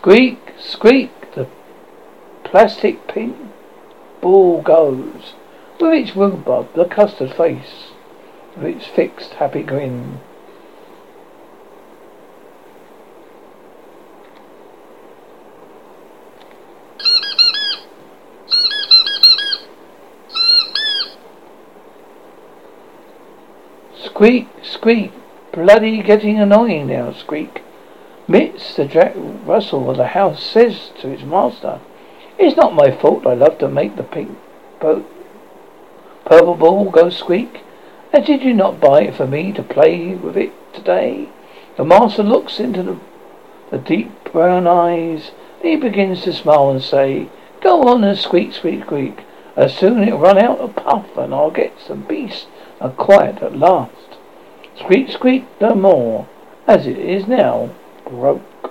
Squeak, squeak, the plastic pink ball goes. With its rhubarb, the custard face, with its fixed, happy grin. Squeak, squeak, bloody getting annoying now, squeak. The Jack Russell of the house, says to its master, It's not my fault I love to make the pink boat purple ball go squeak. And did you not buy it for me to play with it today? The master looks into the, the deep brown eyes. He begins to smile and say, Go on and squeak, squeak, squeak. As soon it'll run out of puff and I'll get some peace and quiet at last. Squeak, squeak no more, as it is now broke.